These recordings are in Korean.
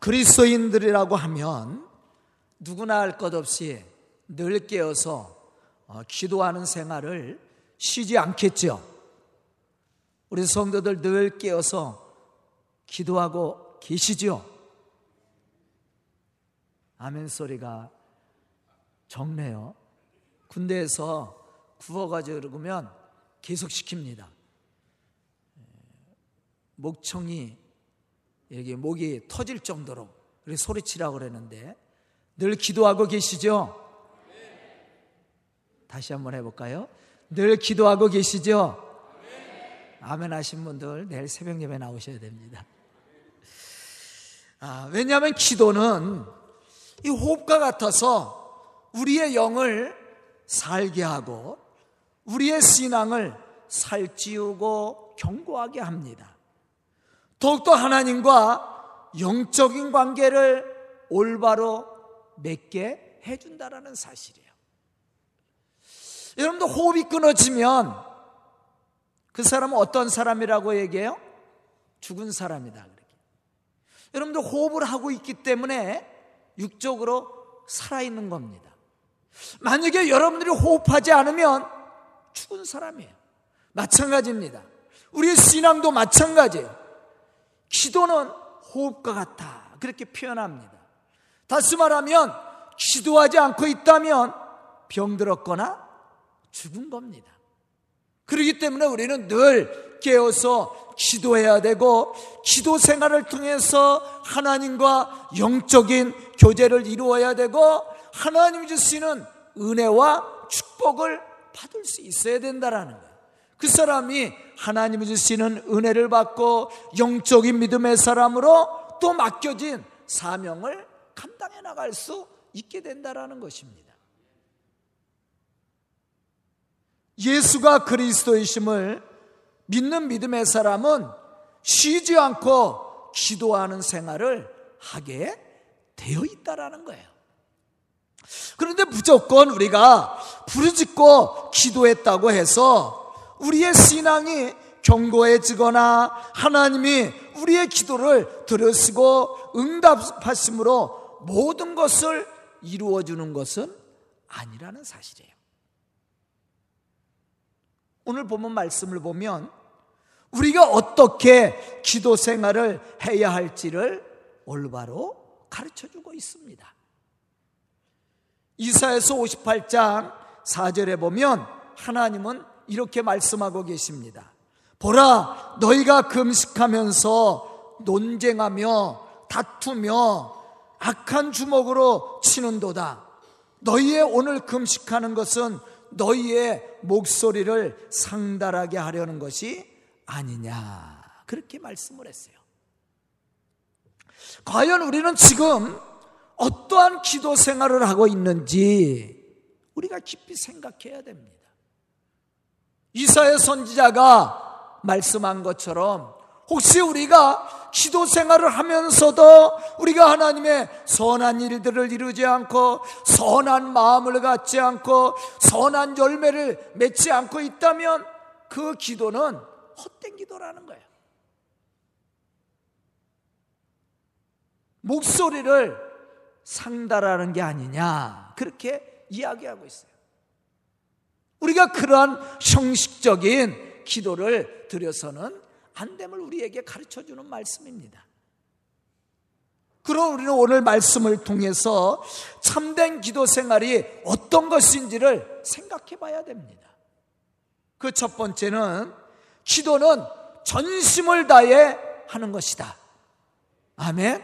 그리스도인들이라고 하면 누구나 할 것 없이 늘 깨어서 어, 기도하는 생활을 쉬지 않겠죠. 우리 성도들 늘 깨어서 기도하고 계시죠. 아멘 소리가 적네요. 군대에서 구워가지고 그러면 계속 시킵니다. 목청이 여기 목이 터질 정도로 소리치라고 그러는데 늘 기도하고 계시죠? 다시 한번 해볼까요? 늘 기도하고 계시죠? 아멘 하신 분들 내일 새벽 예배 나오셔야 됩니다. 아, 왜냐하면 기도는 이 호흡과 같아서 우리의 영을 살게 하고 우리의 신앙을 살찌우고 견고하게 합니다. 더욱더 하나님과 영적인 관계를 올바로 맺게 해준다라는 사실이에요. 여러분도 호흡이 끊어지면 그 사람은 어떤 사람이라고 얘기해요? 죽은 사람이다. 여러분도 호흡을 하고 있기 때문에 육적으로 살아있는 겁니다. 만약에 여러분들이 호흡하지 않으면 죽은 사람이에요. 마찬가지입니다. 우리의 신앙도 마찬가지예요. 기도는 호흡과 같다. 그렇게 표현합니다. 다시 말하면 기도하지 않고 있다면 병들었거나 죽은 겁니다. 그렇기 때문에 우리는 늘 깨어서 기도해야 되고 기도 생활을 통해서 하나님과 영적인 교제를 이루어야 되고 하나님 주시는 은혜와 축복을 받을 수 있어야 된다라는 거예요. 그 사람이 하나님이 주시는 은혜를 받고 영적인 믿음의 사람으로 또 맡겨진 사명을 감당해 나갈 수 있게 된다라는 것입니다. 예수가 그리스도이심을 믿는 믿음의 사람은 쉬지 않고 기도하는 생활을 하게 되어 있다라는 거예요. 그런데 무조건 우리가 부르짖고 기도했다고 해서 우리의 신앙이 견고해지거나 하나님이 우리의 기도를 들으시고 응답하심으로 모든 것을 이루어주는 것은 아니라는 사실이에요. 오늘 보면 말씀을 보면 우리가 어떻게 기도 생활을 해야 할지를 올바로 가르쳐 주고 있습니다. 이사에서 58장 4절에 보면 하나님은 이렇게 말씀하고 계십니다. 보라, 너희가 금식하면서 논쟁하며 다투며 악한 주먹으로 치는도다. 너희의 오늘 금식하는 것은 너희의 목소리를 상달하게 하려는 것이 아니냐. 그렇게 말씀을 했어요. 과연 우리는 지금 어떠한 기도 생활을 하고 있는지 우리가 깊이 생각해야 됩니다. 이사의 선지자가 말씀한 것처럼 혹시 우리가 기도 생활을 하면서도 우리가 하나님의 선한 일들을 이루지 않고 선한 마음을 갖지 않고 선한 열매를 맺지 않고 있다면 그 기도는 헛된 기도라는 거예요. 목소리를 상달하는 게 아니냐. 그렇게 이야기하고 있어요. 우리가 그러한 형식적인 기도를 드려서는 안 됨을 우리에게 가르쳐 주는 말씀입니다. 그럼 우리는 오늘 말씀을 통해서 참된 기도 생활이 어떤 것인지를 생각해 봐야 됩니다. 그 첫 번째는 기도는 전심을 다해 하는 것이다. 아멘.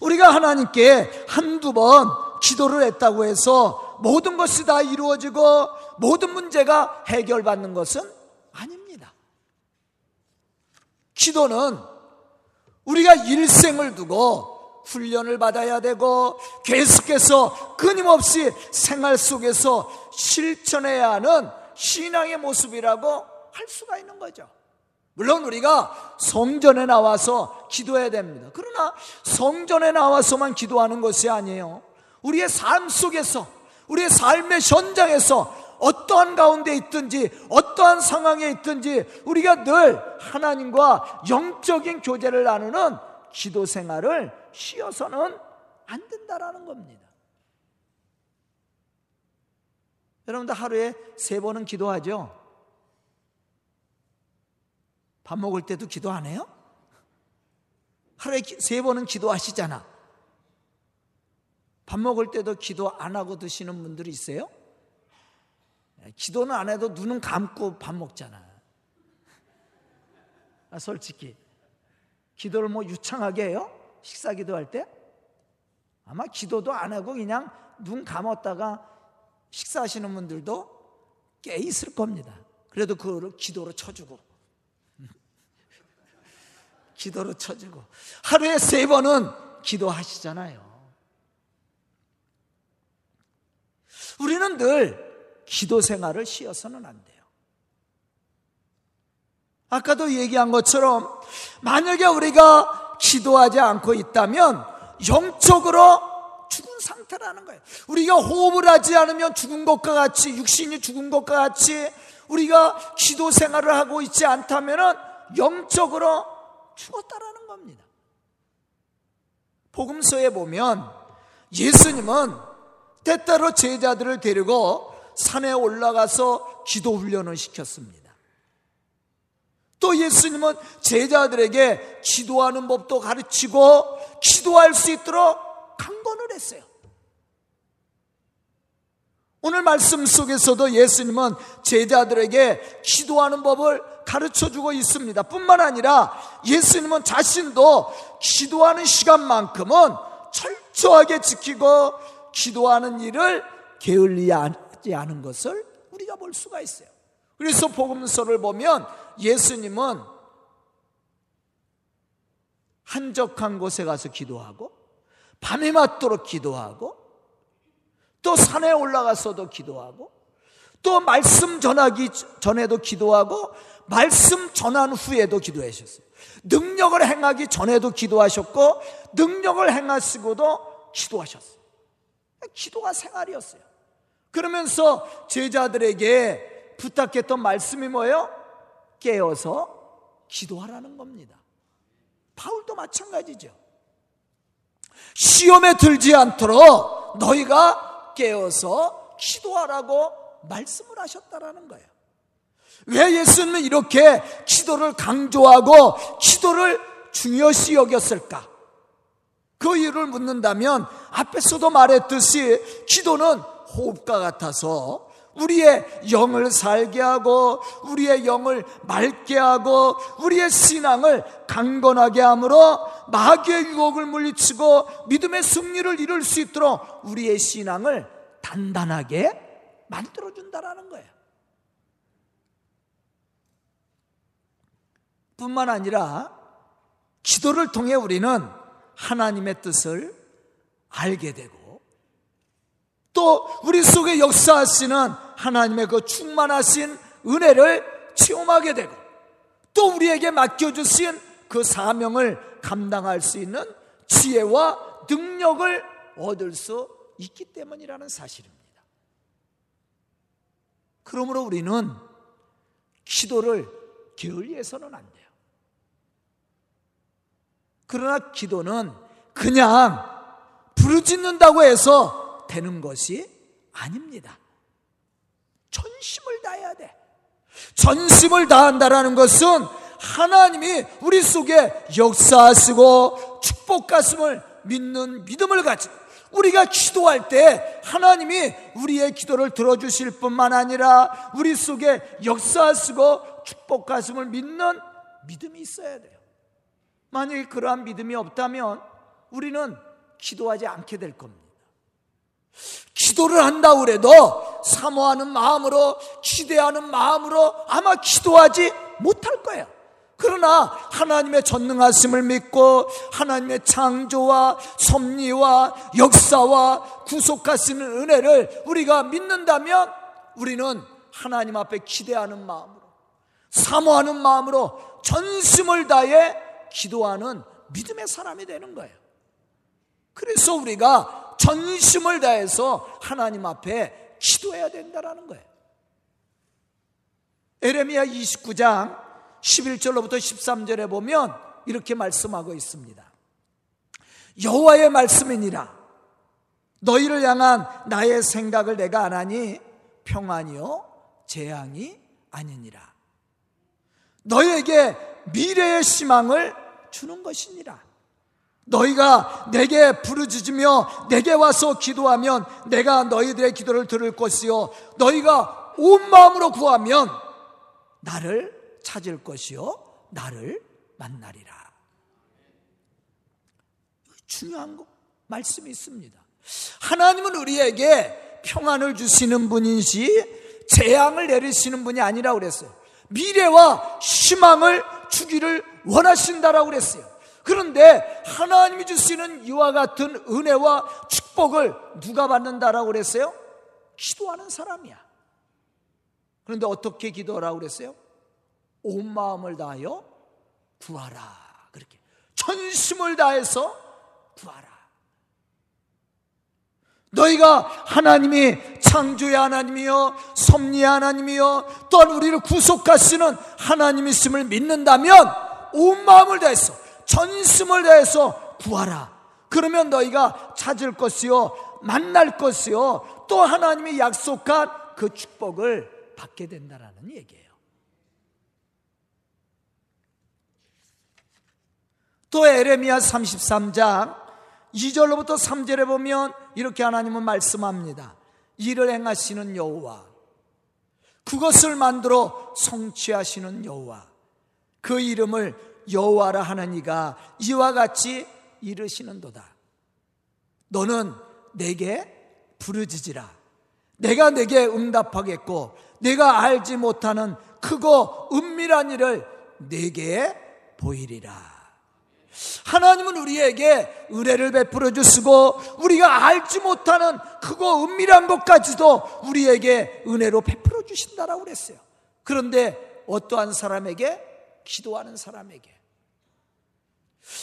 우리가 하나님께 한두 번 기도를 했다고 해서 모든 것이 다 이루어지고 모든 문제가 해결받는 것은 아닙니다. 기도는 우리가 일생을 두고 훈련을 받아야 되고 계속해서 끊임없이 생활 속에서 실천해야 하는 신앙의 모습이라고 할 수가 있는 거죠. 물론 우리가 성전에 나와서 기도해야 됩니다. 그러나 성전에 나와서만 기도하는 것이 아니에요. 우리의 삶 속에서, 우리의 삶의 현장에서 어떠한 가운데 있든지, 어떠한 상황에 있든지, 우리가 늘 하나님과 영적인 교제를 나누는 기도 생활을 쉬어서는 안 된다라는 겁니다. 여러분들 하루에 세 번은 기도하죠? 밥 먹을 때도 기도 안 해요? 하루에 세 번은 기도하시잖아. 밥 먹을 때도 기도 안 하고 드시는 분들이 있어요? 기도는 안 해도 눈은 감고 밥 먹잖아. 아, 솔직히. 기도를 뭐 유창하게 해요? 식사 기도할 때? 아마 기도도 안 하고 그냥 눈 감았다가 식사하시는 분들도 꽤 있을 겁니다. 그래도 그거를 기도로 쳐주고. 기도로 쳐주고. 하루에 세 번은 기도하시잖아요. 우리는 늘 기도 생활을 쉬어서는 안 돼요. 아까도 얘기한 것처럼 만약에 우리가 기도하지 않고 있다면 영적으로 죽은 상태라는 거예요. 우리가 호흡을 하지 않으면 죽은 것과 같이 육신이 죽은 것과 같이 우리가 기도 생활을 하고 있지 않다면 영적으로 죽었다라는 겁니다. 복음서에 보면 예수님은 때때로 제자들을 데리고 산에 올라가서 기도 훈련을 시켰습니다. 또 예수님은 제자들에게 기도하는 법도 가르치고 기도할 수 있도록 강권을 했어요. 오늘 말씀 속에서도 예수님은 제자들에게 기도하는 법을 가르쳐 주고 있습니다. 뿐만 아니라 예수님은 자신도 기도하는 시간만큼은 철저하게 지키고 기도하는 일을 게을리하지 않은 것을 우리가 볼 수가 있어요. 그래서 복음서를 보면 예수님은 한적한 곳에 가서 기도하고 밤에 맞도록 기도하고 또 산에 올라가서도 기도하고 또 말씀 전하기 전에도 기도하고 말씀 전한 후에도 기도하셨어요. 능력을 행하기 전에도 기도하셨고 능력을 행하시고도 기도하셨어요. 기도가 생활이었어요. 그러면서 제자들에게 부탁했던 말씀이 뭐예요? 깨어서 기도하라는 겁니다. 바울도 마찬가지죠. 시험에 들지 않도록 너희가 깨어서 기도하라고 말씀을 하셨다라는 거예요. 왜 예수님은 이렇게 기도를 강조하고 기도를 중요시 여겼을까? 그 이유를 묻는다면 앞에서도 말했듯이 기도는 호흡과 같아서 우리의 영을 살게 하고 우리의 영을 맑게 하고 우리의 신앙을 강건하게 함으로 마귀의 유혹을 물리치고 믿음의 승리를 이룰 수 있도록 우리의 신앙을 단단하게 만들어 준다라는 거예요. 뿐만 아니라 기도를 통해 우리는 하나님의 뜻을 알게 되고 또 우리 속에 역사하시는 하나님의 그 충만하신 은혜를 체험하게 되고 또 우리에게 맡겨주신 그 사명을 감당할 수 있는 지혜와 능력을 얻을 수 있기 때문이라는 사실입니다. 그러므로 우리는 기도를 게을리해서는 안 돼요. 그러나 기도는 그냥 부르짖는다고 해서 되는 것이 아닙니다. 전심을 다해야 돼. 전심을 다한다라는 것은 하나님이 우리 속에 역사하시고 축복하심을 믿는 믿음을 가지고 우리가 기도할 때 하나님이 우리의 기도를 들어주실 뿐만 아니라 우리 속에 역사하시고 축복하심을 믿는 믿음이 있어야 돼요. 만약에 그러한 믿음이 없다면 우리는 기도하지 않게 될 겁니다. 기도를 한다 그래도 사모하는 마음으로 기대하는 마음으로 아마 기도하지 못할 거예요. 그러나 하나님의 전능하심을 믿고 하나님의 창조와 섭리와 역사와 구속하시는 은혜를 우리가 믿는다면 우리는 하나님 앞에 기대하는 마음으로 사모하는 마음으로 전심을 다해 기도하는 믿음의 사람이 되는 거예요. 그래서 우리가 전심을 다해서 하나님 앞에 기도해야 된다라는 거예요. 에레미야 29장 11절로부터 13절에 보면 이렇게 말씀하고 있습니다. 여호와의 말씀이니라. 너희를 향한 나의 생각을 내가 안 하니 평안이요 재앙이 아니니라. 너희에게 미래의 희망을 주는 것이니라. 너희가 내게 부르짖으며 내게 와서 기도하면 내가 너희들의 기도를 들을 것이요 너희가 온 마음으로 구하면 나를 찾을 것이요 나를 만나리라. 중요한 거 말씀이 있습니다. 하나님은 우리에게 평안을 주시는 분이지 재앙을 내리시는 분이 아니라 그랬어요. 미래와 희망을 주기를 원하신다라고 그랬어요. 그런데 하나님이 주시는 이와 같은 은혜와 축복을 누가 받는다라고 그랬어요? 기도하는 사람이야. 그런데 어떻게 기도하라고 그랬어요? 온 마음을 다하여 구하라. 그렇게. 전심을 다해서 구하라. 너희가 하나님이 창조의 하나님이요, 섭리의 하나님이요, 또한 우리를 구속하시는 하나님이심을 믿는다면 온 마음을 다해서 전심을 다해서 구하라. 그러면 너희가 찾을 것이요, 만날 것이요, 또 하나님이 약속한 그 축복을 받게 된다라는 얘기예요. 또 에레미야 33장 2절로부터 3절에 보면 이렇게 하나님은 말씀합니다. 일을 행하시는 여호와 그것을 만들어 성취하시는 여호와 그 이름을 여호와라 하나니가 이와 같이 이르시는도다. 너는 내게 부르짖으라. 내가 내게 응답하겠고 내가 알지 못하는 크고 은밀한 일을 내게 보이리라. 하나님은 우리에게 의뢰를 베풀어 주시고 우리가 알지 못하는 크고 은밀한 것까지도 우리에게 은혜로 베풀어 주신다라고 그랬어요. 그런데 어떠한 사람에게 기도하는 사람에게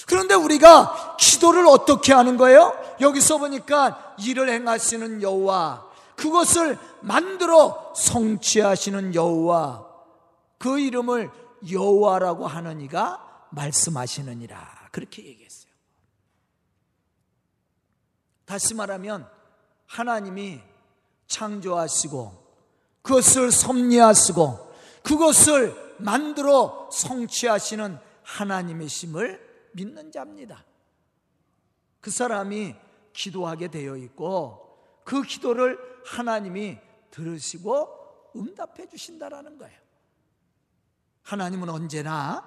그런데 우리가 기도를 어떻게 하는 거예요? 여기서 보니까 일을 행하시는 여호와 그것을 만들어 성취하시는 여호와 그 이름을 여호와라고 하는 이가 말씀하시느니라. 그렇게 얘기했어요. 다시 말하면 하나님이 창조하시고 그것을 섭리하시고 그것을 만들어 성취하시는 하나님의심을 믿는 자입니다. 그 사람이 기도하게 되어 있고 그 기도를 하나님이 들으시고 응답해 주신다라는 거예요. 하나님은 언제나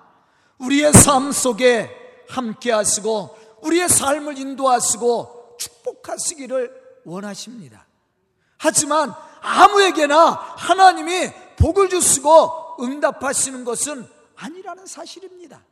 우리의 삶 속에 함께 하시고 우리의 삶을 인도하시고 축복하시기를 원하십니다. 하지만 아무에게나 하나님이 복을 주시고 응답하시는 것은 아니라는 사실입니다.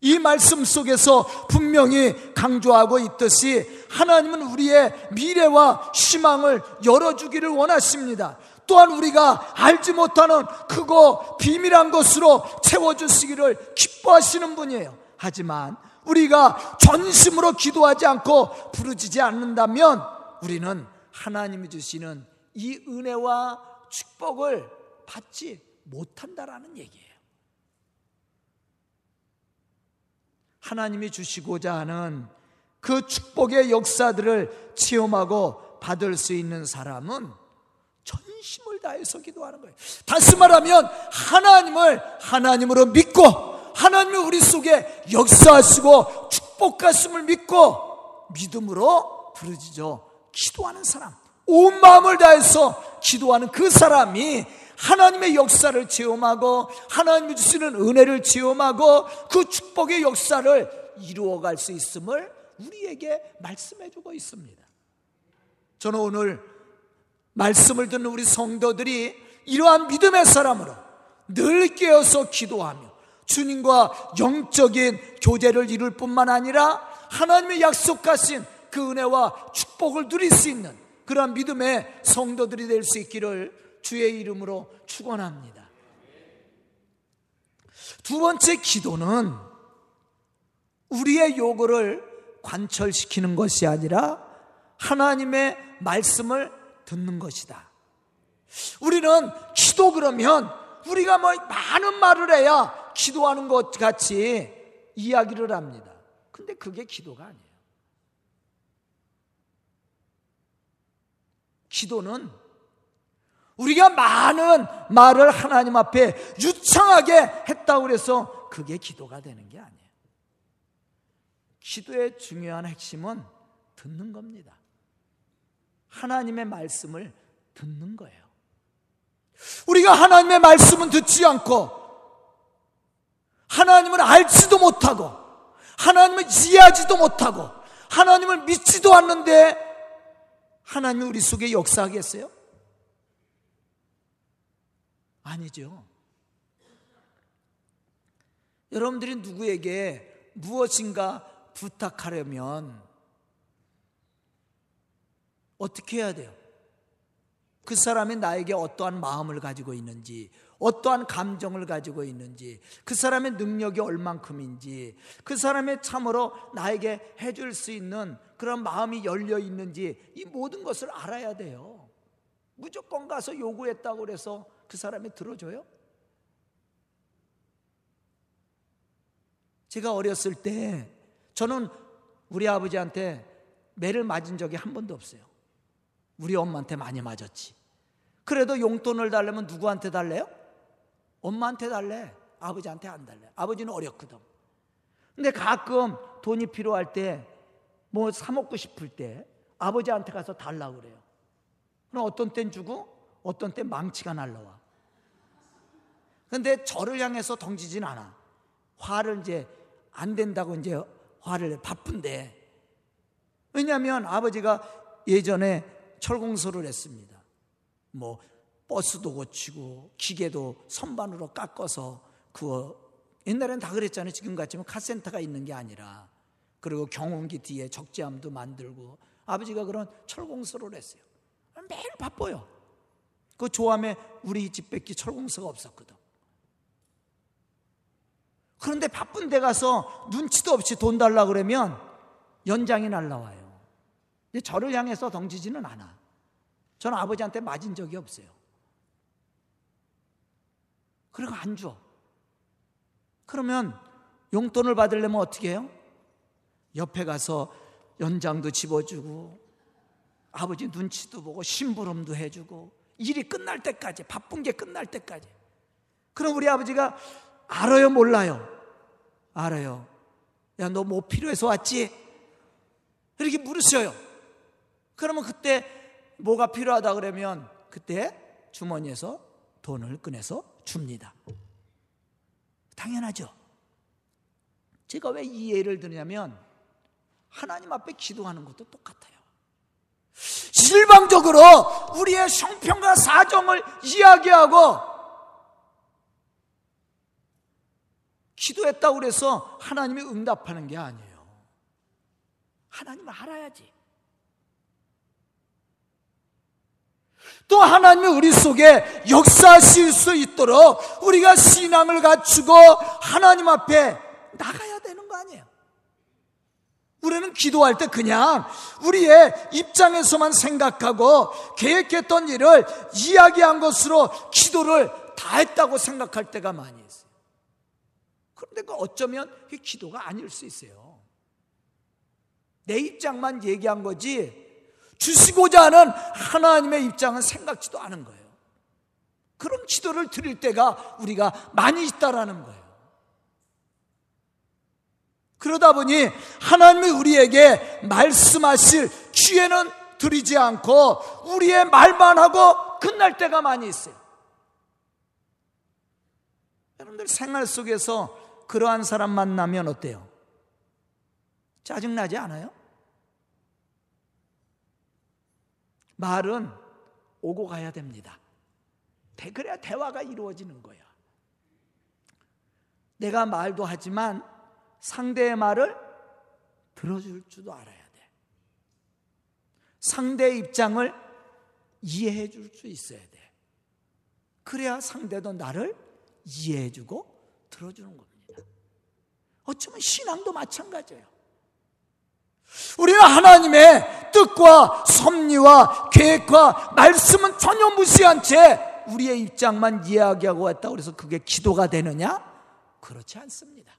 이 말씀 속에서 분명히 강조하고 있듯이 하나님은 우리의 미래와 희망을 열어주기를 원하십니다. 또한 우리가 알지 못하는 크고 비밀한 것으로 채워주시기를 기뻐하시는 분이에요. 하지만 우리가 전심으로 기도하지 않고 부르짖지 않는다면 우리는 하나님이 주시는 이 은혜와 축복을 받지 못한다라는 얘기예요. 하나님이 주시고자 하는 그 축복의 역사들을 체험하고 받을 수 있는 사람은 전심을 다해서 기도하는 거예요. 다시 말하면 하나님을 하나님으로 믿고 하나님이 우리 속에 역사하시고 축복하심을 믿고 믿음으로 부르짖어 기도하는 사람 온 마음을 다해서 기도하는 그 사람이 하나님의 역사를 체험하고 하나님이 주시는 은혜를 체험하고 그 축복의 역사를 이루어갈 수 있음을 우리에게 말씀해 주고 있습니다. 저는 오늘 말씀을 듣는 우리 성도들이 이러한 믿음의 사람으로 늘 깨어서 기도하며 주님과 영적인 교제를 이룰 뿐만 아니라 하나님의 약속하신 그 은혜와 축복을 누릴 수 있는 그러한 믿음의 성도들이 될 수 있기를 주의 이름으로 축원합니다. 두 번째 기도는 우리의 요구를 관철시키는 것이 아니라 하나님의 말씀을 듣는 것이다. 우리는 기도 그러면 우리가 뭐 많은 말을 해야 기도하는 것 같이 이야기를 합니다. 근데 그게 기도가 아니에요. 기도는 우리가 많은 말을 하나님 앞에 유창하게 했다고 그래서 그게 기도가 되는 게 아니에요. 기도의 중요한 핵심은 듣는 겁니다. 하나님의 말씀을 듣는 거예요. 우리가 하나님의 말씀은 듣지 않고 하나님을 알지도 못하고 하나님을 이해하지도 못하고 하나님을 믿지도 않는데 하나님이 우리 속에 역사하겠어요? 아니죠. 여러분들이 누구에게 무엇인가 부탁하려면 어떻게 해야 돼요? 그 사람이 나에게 어떠한 마음을 가지고 있는지, 어떠한 감정을 가지고 있는지, 그 사람의 능력이 얼만큼인지, 그 사람의 참으로 나에게 해줄 수 있는 그런 마음이 열려 있는지, 이 모든 것을 알아야 돼요. 무조건 가서 요구했다고 그래서 그 사람이 들어줘요? 제가 어렸을 때 저는 우리 아버지한테 매를 맞은 적이 한 번도 없어요. 우리 엄마한테 많이 맞았지. 그래도 용돈을 달래면 누구한테 달래요? 엄마한테 달래. 아버지한테 안 달래. 아버지는 어렸거든. 근데 가끔 돈이 필요할 때, 뭐 사먹고 싶을 때, 아버지한테 가서 달라고 그래요. 그럼 어떤 땐 주고, 어떤 땐 망치가 날라와. 근데 저를 향해서 덩지진 않아. 화를 이제 안 된다고 이제 화를 바쁜데. 왜냐하면 아버지가 예전에 철공소를 했습니다. 뭐 버스도 고치고 기계도 선반으로 깎아서 그 옛날엔 다 그랬잖아요. 지금 같지만 카센터가 있는 게 아니라 그리고 경운기 뒤에 적재함도 만들고 아버지가 그런 철공소를 했어요. 매일 바빠요. 그 조함에 우리 집밖에 철공소가 없었거든. 그런데 바쁜 데 가서 눈치도 없이 돈 달라 그러면 연장이 날라와요. 저를 향해서 덩지지는 않아. 저는 아버지한테 맞은 적이 없어요. 그리고 안 줘. 그러면 용돈을 받으려면 어떻게 해요? 옆에 가서 연장도 집어주고 아버지 눈치도 보고 심부름도 해주고 일이 끝날 때까지 바쁜 게 끝날 때까지 그럼 우리 아버지가 알아요 몰라요? 알아요. 야 너 뭐 필요해서 왔지? 이렇게 물으셔요. 그러면 그때 뭐가 필요하다 그러면 그때 주머니에서 돈을 꺼내서 줍니다. 당연하죠. 제가 왜 이 예를 드냐면 하나님 앞에 기도하는 것도 똑같아요. 일방적으로 우리의 형편과 사정을 이야기하고 기도했다고 그래서 하나님이 응답하는 게 아니에요. 하나님을 알아야지. 또 하나님의 우리 속에 역사하실 수 있도록 우리가 신앙을 갖추고 하나님 앞에 나가야 되는 거 아니에요. 우리는 기도할 때 그냥 우리의 입장에서만 생각하고 계획했던 일을 이야기한 것으로 기도를 다 했다고 생각할 때가 많이 있어요. 그런데 그 어쩌면 그 기도가 아닐 수 있어요. 내 입장만 얘기한 거지 주시고자 하는 하나님의 입장은 생각지도 않은 거예요. 그런 기도를 드릴 때가 우리가 많이 있다라는 거예요. 그러다 보니 하나님이 우리에게 말씀하실 기회는 드리지 않고 우리의 말만 하고 끝날 때가 많이 있어요. 여러분들 생활 속에서 그러한 사람 만나면 어때요? 짜증나지 않아요? 말은 오고 가야 됩니다. 그래야 대화가 이루어지는 거야. 내가 말도 하지만 상대의 말을 들어줄 줄도 알아야 돼. 상대의 입장을 이해해 줄 수 있어야 돼. 그래야 상대도 나를 이해해 주고 들어주는 겁니다. 어쩌면 신앙도 마찬가지예요. 우리는 하나님의 뜻과 섭리와 계획과 말씀은 전혀 무시한 채 우리의 입장만 이야기하고 왔다 그래서 그게 기도가 되느냐? 그렇지 않습니다.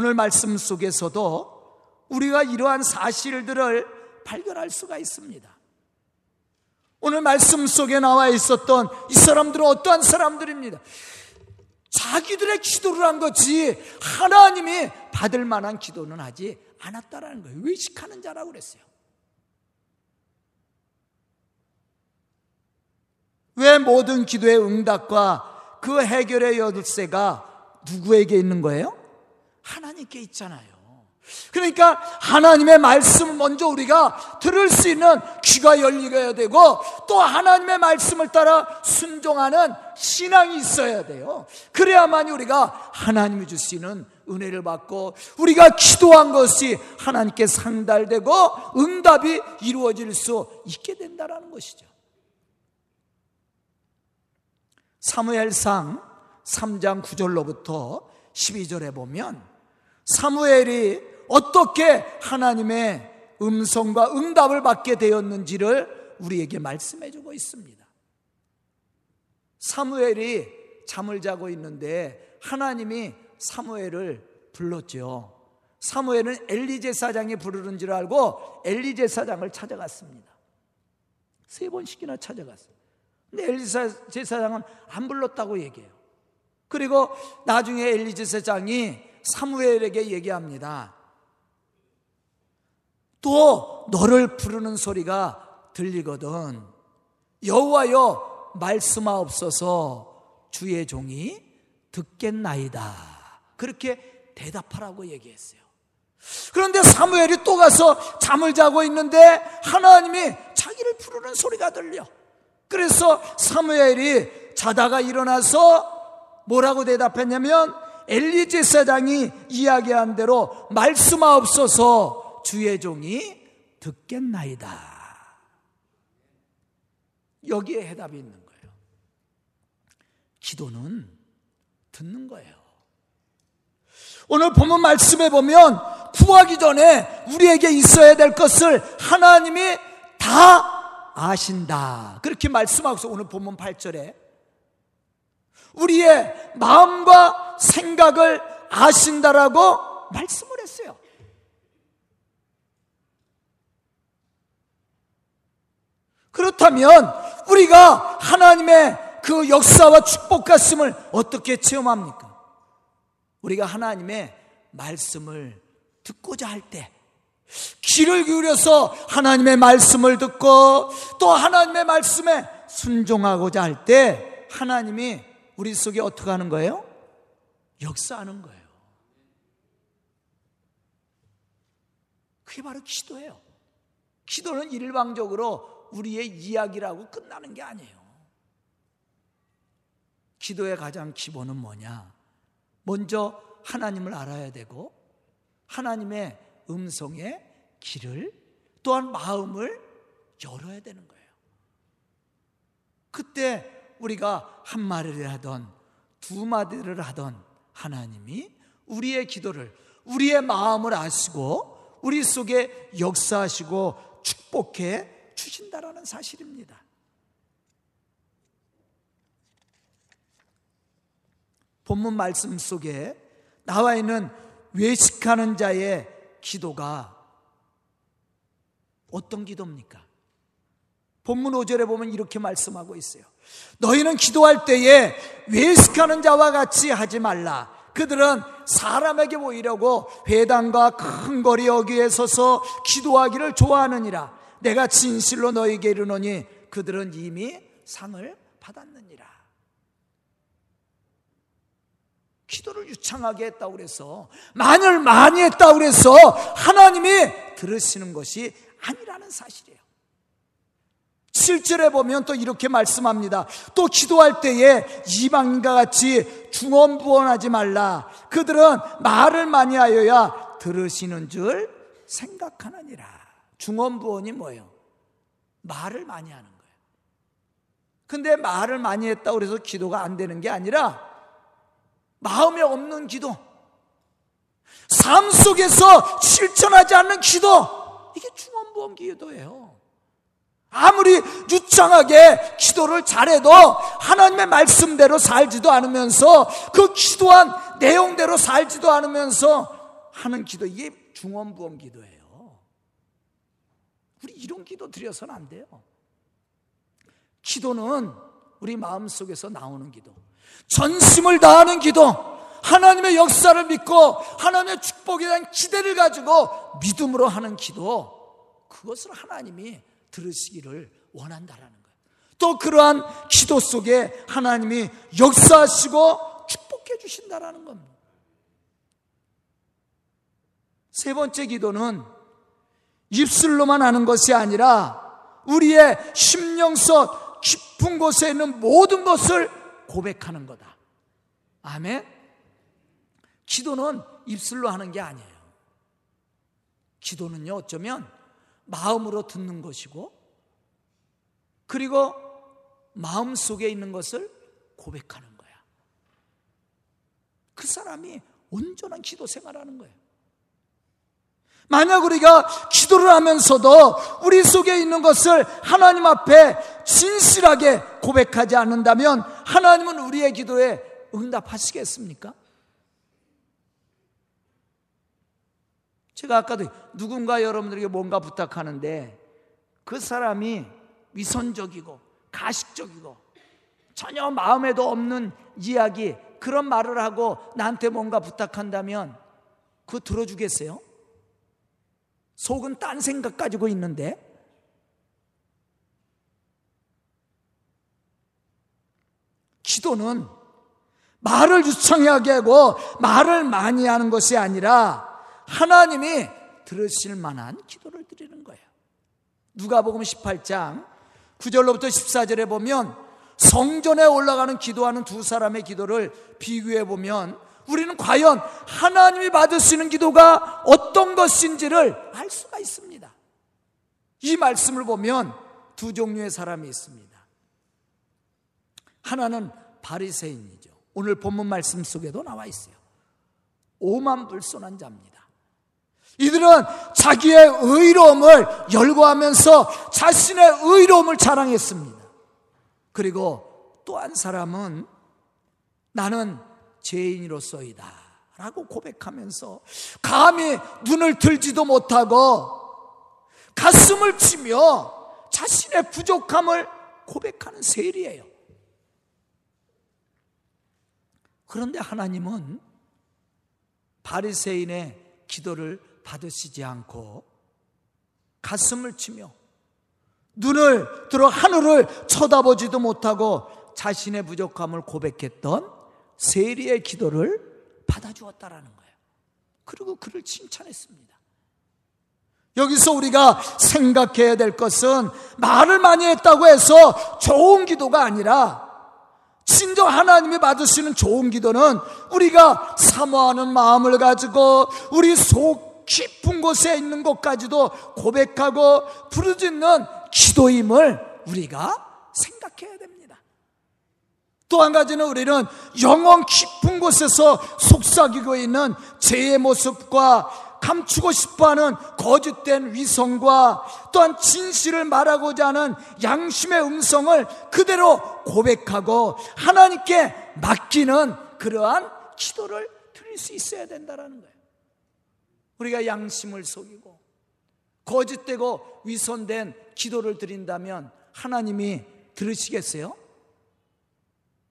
오늘 말씀 속에서도 우리가 이러한 사실들을 발견할 수가 있습니다. 오늘 말씀 속에 나와 있었던 이 사람들은 어떠한 사람들입니다. 자기들의 기도를 한 거지 하나님이 받을 만한 기도는 하지 않았다라는 거예요. 외식하는 자라고 그랬어요. 왜 모든 기도의 응답과 그 해결의 열쇠가 누구에게 있는 거예요? 하나님께 있잖아요. 그러니까 하나님의 말씀을 먼저 우리가 들을 수 있는 귀가 열리게 되고 또 하나님의 말씀을 따라 순종하는 신앙이 있어야 돼요. 그래야만 우리가 하나님이 주시는 은혜를 받고 우리가 기도한 것이 하나님께 상달되고 응답이 이루어질 수 있게 된다는 것이죠. 사무엘상 3장 9절로부터 12절에 보면 사무엘이 어떻게 하나님의 음성과 응답을 받게 되었는지를 우리에게 말씀해 주고 있습니다. 사무엘이 잠을 자고 있는데 하나님이 사무엘을 불렀죠. 사무엘은 엘리제 사장이 부르는 줄 알고 엘리제 사장을 찾아갔습니다. 세 번씩이나 찾아갔어요. 근데 엘리제 사장은 안 불렀다고 얘기해요. 그리고 나중에 엘리제 사장이 사무엘에게 얘기합니다. 또 너를 부르는 소리가 들리거든. 여호와여 말씀하옵소서 주의 종이 듣겠나이다. 그렇게 대답하라고 얘기했어요. 그런데 사무엘이 또 가서 잠을 자고 있는데 하나님이 자기를 부르는 소리가 들려. 그래서 사무엘이 자다가 일어나서 뭐라고 대답했냐면 엘리제 사장이 이야기한 대로 말씀하옵소서 주의 종이 듣겠나이다. 여기에 해답이 있는 거예요. 기도는 듣는 거예요. 오늘 본문 말씀에 보면 구하기 전에 우리에게 있어야 될 것을 하나님이 다 아신다. 그렇게 말씀하고서 오늘 본문 8절에 우리의 마음과 생각을 아신다라고 말씀을 했어요. 그렇다면 우리가 하나님의 그 역사와 축복 가슴을 어떻게 체험합니까? 우리가 하나님의 말씀을 듣고자 할 때, 귀를 기울여서 하나님의 말씀을 듣고 또 하나님의 말씀에 순종하고자 할 때, 하나님이 우리 속에 어떻게 하는 거예요? 역사하는 거예요. 그게 바로 기도예요. 기도는 일방적으로 우리의 이야기라고 끝나는 게 아니에요. 기도의 가장 기본은 뭐냐? 먼저 하나님을 알아야 되고 하나님의 음성의 길을 또한 마음을 열어야 되는 거예요. 그때 우리가 한 마디를 하던 두 마디를 하던 하나님이 우리의 기도를 우리의 마음을 아시고 우리 속에 역사하시고 축복해 주신다라는 사실입니다. 본문 말씀 속에 나와 있는 외식하는 자의 기도가 어떤 기도입니까? 본문 5절에 보면 이렇게 말씀하고 있어요. 너희는 기도할 때에 외식하는 자와 같이 하지 말라. 그들은 사람에게 보이려고 회당과 큰 거리 여기에 서서 기도하기를 좋아하느니라. 내가 진실로 너에게 이르노니 그들은 이미 상을 받았느니라. 기도를 유창하게 했다고 그래서 만을 많이 했다고 그래서 하나님이 들으시는 것이 아니라는 사실이에요. 7절에 보면 또 이렇게 말씀합니다. 또 기도할 때에 이방인과 같이 중언부언하지 말라. 그들은 말을 많이 하여야 들으시는 줄 생각하느니라. 중언부언이 뭐예요? 말을 많이 하는 거예요. 근데 말을 많이 했다고 그래서 기도가 안 되는 게 아니라 마음에 없는 기도, 삶 속에서 실천하지 않는 기도, 이게 중언부언 기도예요. 아무리 유창하게 기도를 잘해도 하나님의 말씀대로 살지도 않으면서 그 기도한 내용대로 살지도 않으면서 하는 기도, 이게 중원부원 기도예요. 우리 이런 기도 드려서는 안 돼요. 기도는 우리 마음 속에서 나오는 기도. 전심을 다하는 기도. 하나님의 역사를 믿고 하나님의 축복에 대한 기대를 가지고 믿음으로 하는 기도. 그것을 하나님이 들으시기를 원한다라는 거예요. 또 그러한 기도 속에 하나님이 역사하시고 축복해 주신다라는 겁니다. 세 번째 기도는 입술로만 하는 것이 아니라 우리의 심령속 깊은 곳에 있는 모든 것을 고백하는 거다. 아멘. 기도는 입술로 하는 게 아니에요. 기도는요, 어쩌면 마음으로 듣는 것이고, 그리고 마음 속에 있는 것을 고백하는 거야. 그 사람이 온전한 기도 생활하는 거예요. 만약 우리가 기도를 하면서도 우리 속에 있는 것을 하나님 앞에 진실하게 고백하지 않는다면 하나님은 우리의 기도에 응답하시겠습니까? 제가 아까도 누군가 여러분들에게 뭔가 부탁하는데 그 사람이 위선적이고 가식적이고 전혀 마음에도 없는 이야기 그런 말을 하고 나한테 뭔가 부탁한다면 그거 들어주겠어요? 속은 딴 생각 가지고 있는데 기도는 말을 유창하게 하고 말을 많이 하는 것이 아니라 하나님이 들으실 만한 기도를 드리는 거예요. 누가복음 18장 9절로부터 14절에 보면 성전에 올라가는 기도하는 두 사람의 기도를 비교해 보면 우리는 과연 하나님이 받으시는 기도가 어떤 것인지를 알 수가 있습니다. 이 말씀을 보면 두 종류의 사람이 있습니다. 하나는 바리새인이죠. 오늘 본문 말씀 속에도 나와 있어요. 오만 불손한 자입니다. 이들은 자기의 의로움을 열거하면서 자신의 의로움을 자랑했습니다. 그리고 또 한 사람은 나는 죄인으로서이다. 라고 고백하면서 감히 눈을 들지도 못하고 가슴을 치며 자신의 부족함을 고백하는 세리예요. 그런데 하나님은 바리새인의 기도를 받으시지 않고 가슴을 치며 눈을 들어 하늘을 쳐다보지도 못하고 자신의 부족함을 고백했던 세리의 기도를 받아주었다라는 거예요. 그리고 그를 칭찬했습니다. 여기서 우리가 생각해야 될 것은 말을 많이 했다고 해서 좋은 기도가 아니라 진정 하나님이 받으시는 좋은 기도는 우리가 사모하는 마음을 가지고 우리 속 깊은 곳에 있는 것까지도 고백하고 부르짖는 기도임을 우리가 생각해야 됩니다. 또 한 가지는 우리는 영원 깊은 곳에서 속삭이고 있는 죄의 모습과 감추고 싶어하는 거짓된 위성과 또한 진실을 말하고자 하는 양심의 음성을 그대로 고백하고 하나님께 맡기는 그러한 기도를 드릴 수 있어야 된다는 거예요. 우리가 양심을 속이고 거짓되고 위선된 기도를 드린다면 하나님이 들으시겠어요?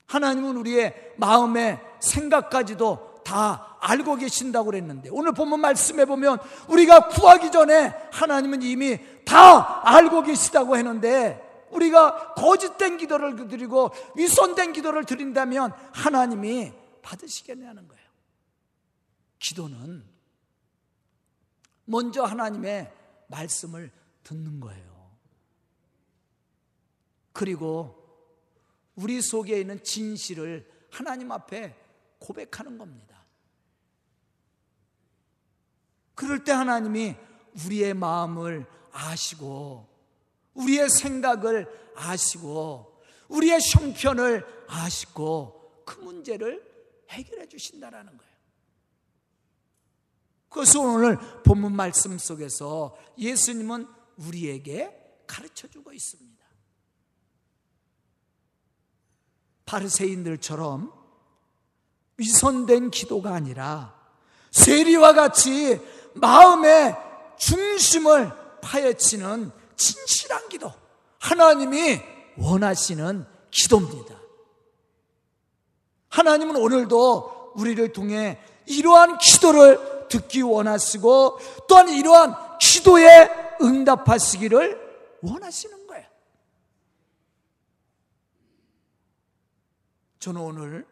하나님은 우리의 마음의 생각까지도 다 알고 계신다고 그랬는데 오늘 본문 말씀해 보면 우리가 구하기 전에 하나님은 이미 다 알고 계시다고 했는데 우리가 거짓된 기도를 드리고 위선된 기도를 드린다면 하나님이 받으시겠냐는 거예요. 기도는 먼저 하나님의 말씀을 듣는 거예요. 그리고 우리 속에 있는 진실을 하나님 앞에 고백하는 겁니다. 그럴 때 하나님이 우리의 마음을 아시고, 우리의 생각을 아시고, 우리의 형편을 아시고, 그 문제를 해결해 주신다라는 거예요. 그래서 오늘 본문 말씀 속에서 예수님은 우리에게 가르쳐 주고 있습니다. 바르새인들처럼 위선된 기도가 아니라 세리와 같이 마음의 중심을 파헤치는 진실한 기도. 하나님이 원하시는 기도입니다. 하나님은 오늘도 우리를 통해 이러한 기도를 듣기 원하시고 또한 이러한 기도에 응답하시기를 원하시는 거예요. 저는 오늘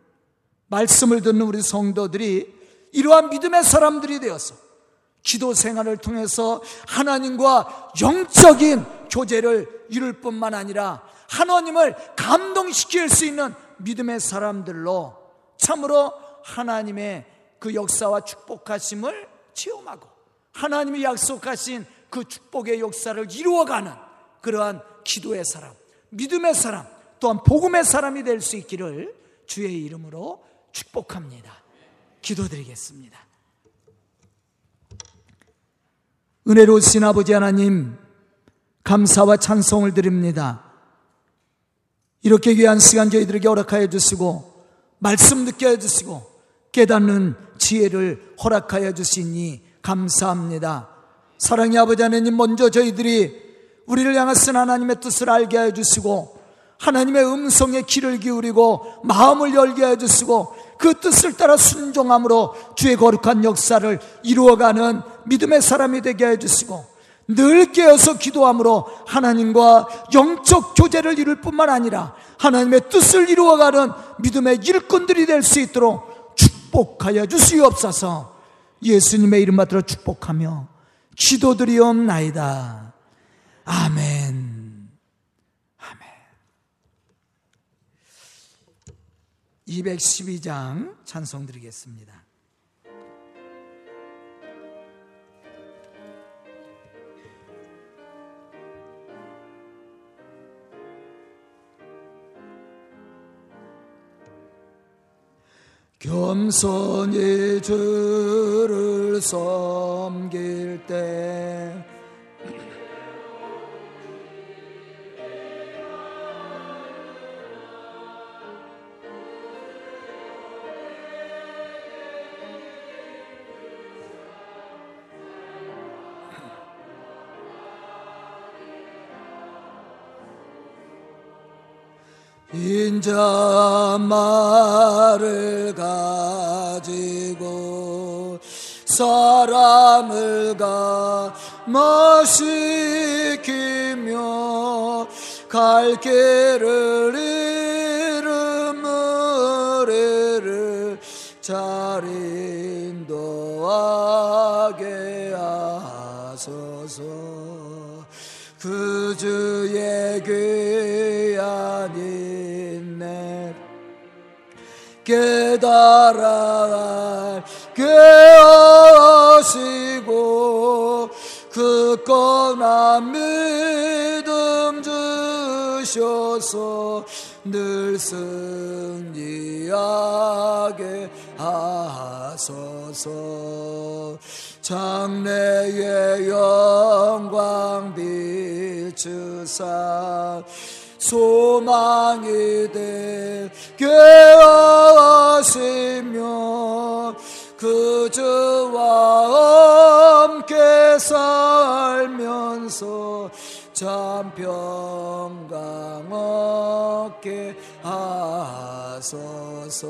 말씀을 듣는 우리 성도들이 이러한 믿음의 사람들이 되어서 기도 생활을 통해서 하나님과 영적인 교제를 이룰 뿐만 아니라 하나님을 감동시킬 수 있는 믿음의 사람들로 참으로 하나님의 그 역사와 축복하심을 체험하고 하나님이 약속하신 그 축복의 역사를 이루어가는 그러한 기도의 사람, 믿음의 사람, 또한 복음의 사람이 될 수 있기를 주의 이름으로 축복합니다. 기도드리겠습니다. 은혜로우신 아버지 하나님, 감사와 찬송을 드립니다. 이렇게 귀한 시간 저희들에게 허락하여 주시고, 말씀 듣게 해주시고, 깨닫는 지혜를 허락하여 주시니 감사합니다. 사랑의 아버지 하나님, 먼저 저희들이 우리를 향하신 하나님의 뜻을 알게 해 주시고, 하나님의 음성에 귀를 기울이고, 마음을 열게 해 주시고, 그 뜻을 따라 순종함으로 주의 거룩한 역사를 이루어가는 믿음의 사람이 되게 해주시고 늘 깨어서 기도함으로 하나님과 영적 교제를 이룰 뿐만 아니라 하나님의 뜻을 이루어가는 믿음의 일꾼들이 될 수 있도록 축복하여 주시옵소서 예수님의 이름 받들어 축복하며 기도드리옵나이다. 아멘. 212장 찬송 드리겠습니다. 겸손히 주를 섬길 때 인자 말을 가지고 사람을 감시키며 갈 길을 잃음을 이를 잘 인도하게 하소서. 그 주의 귀 깨달아 깨하시고 그 꺼난 믿음 주셔서 늘 승리하게 하소서. 장래의 영광 비추사 소망이 되게 하시며 그 주와 함께 살면서 참 평강 얻게 하소서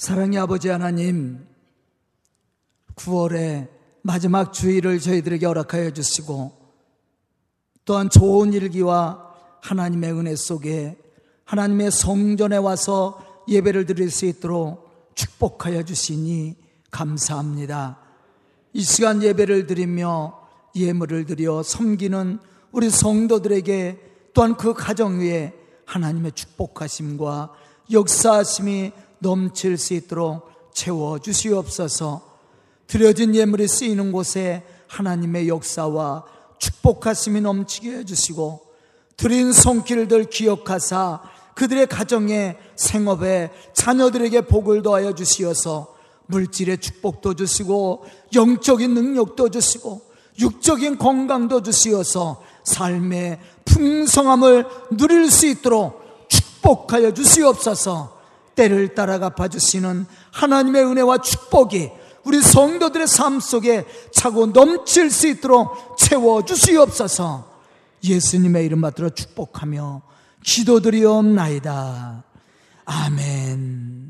사랑의 아버지 하나님, 9월의 마지막 주일을 저희들에게 허락하여 주시고, 또한 좋은 일기와 하나님의 은혜 속에 하나님의 성전에 와서 예배를 드릴 수 있도록 축복하여 주시니 감사합니다. 이 시간 예배를 드리며 예물을 드려 섬기는 우리 성도들에게 또한 그 가정 위에 하나님의 축복하심과 역사하심이 넘칠 수 있도록 채워 주시옵소서. 드려진 예물이 쓰이는 곳에 하나님의 역사와 축복하심이 넘치게 해주시고 드린 손길들 기억하사 그들의 가정에 생업에 자녀들에게 복을 더하여 주시어서 물질의 축복도 주시고 영적인 능력도 주시고 육적인 건강도 주시어서 삶의 풍성함을 누릴 수 있도록 축복하여 주시옵소서 때를 따라 갚아주시는 하나님의 은혜와 축복이 우리 성도들의 삶 속에 차고 넘칠 수 있도록 채워주시옵소서 예수님의 이름 받들어 축복하며 기도드리옵나이다. 아멘.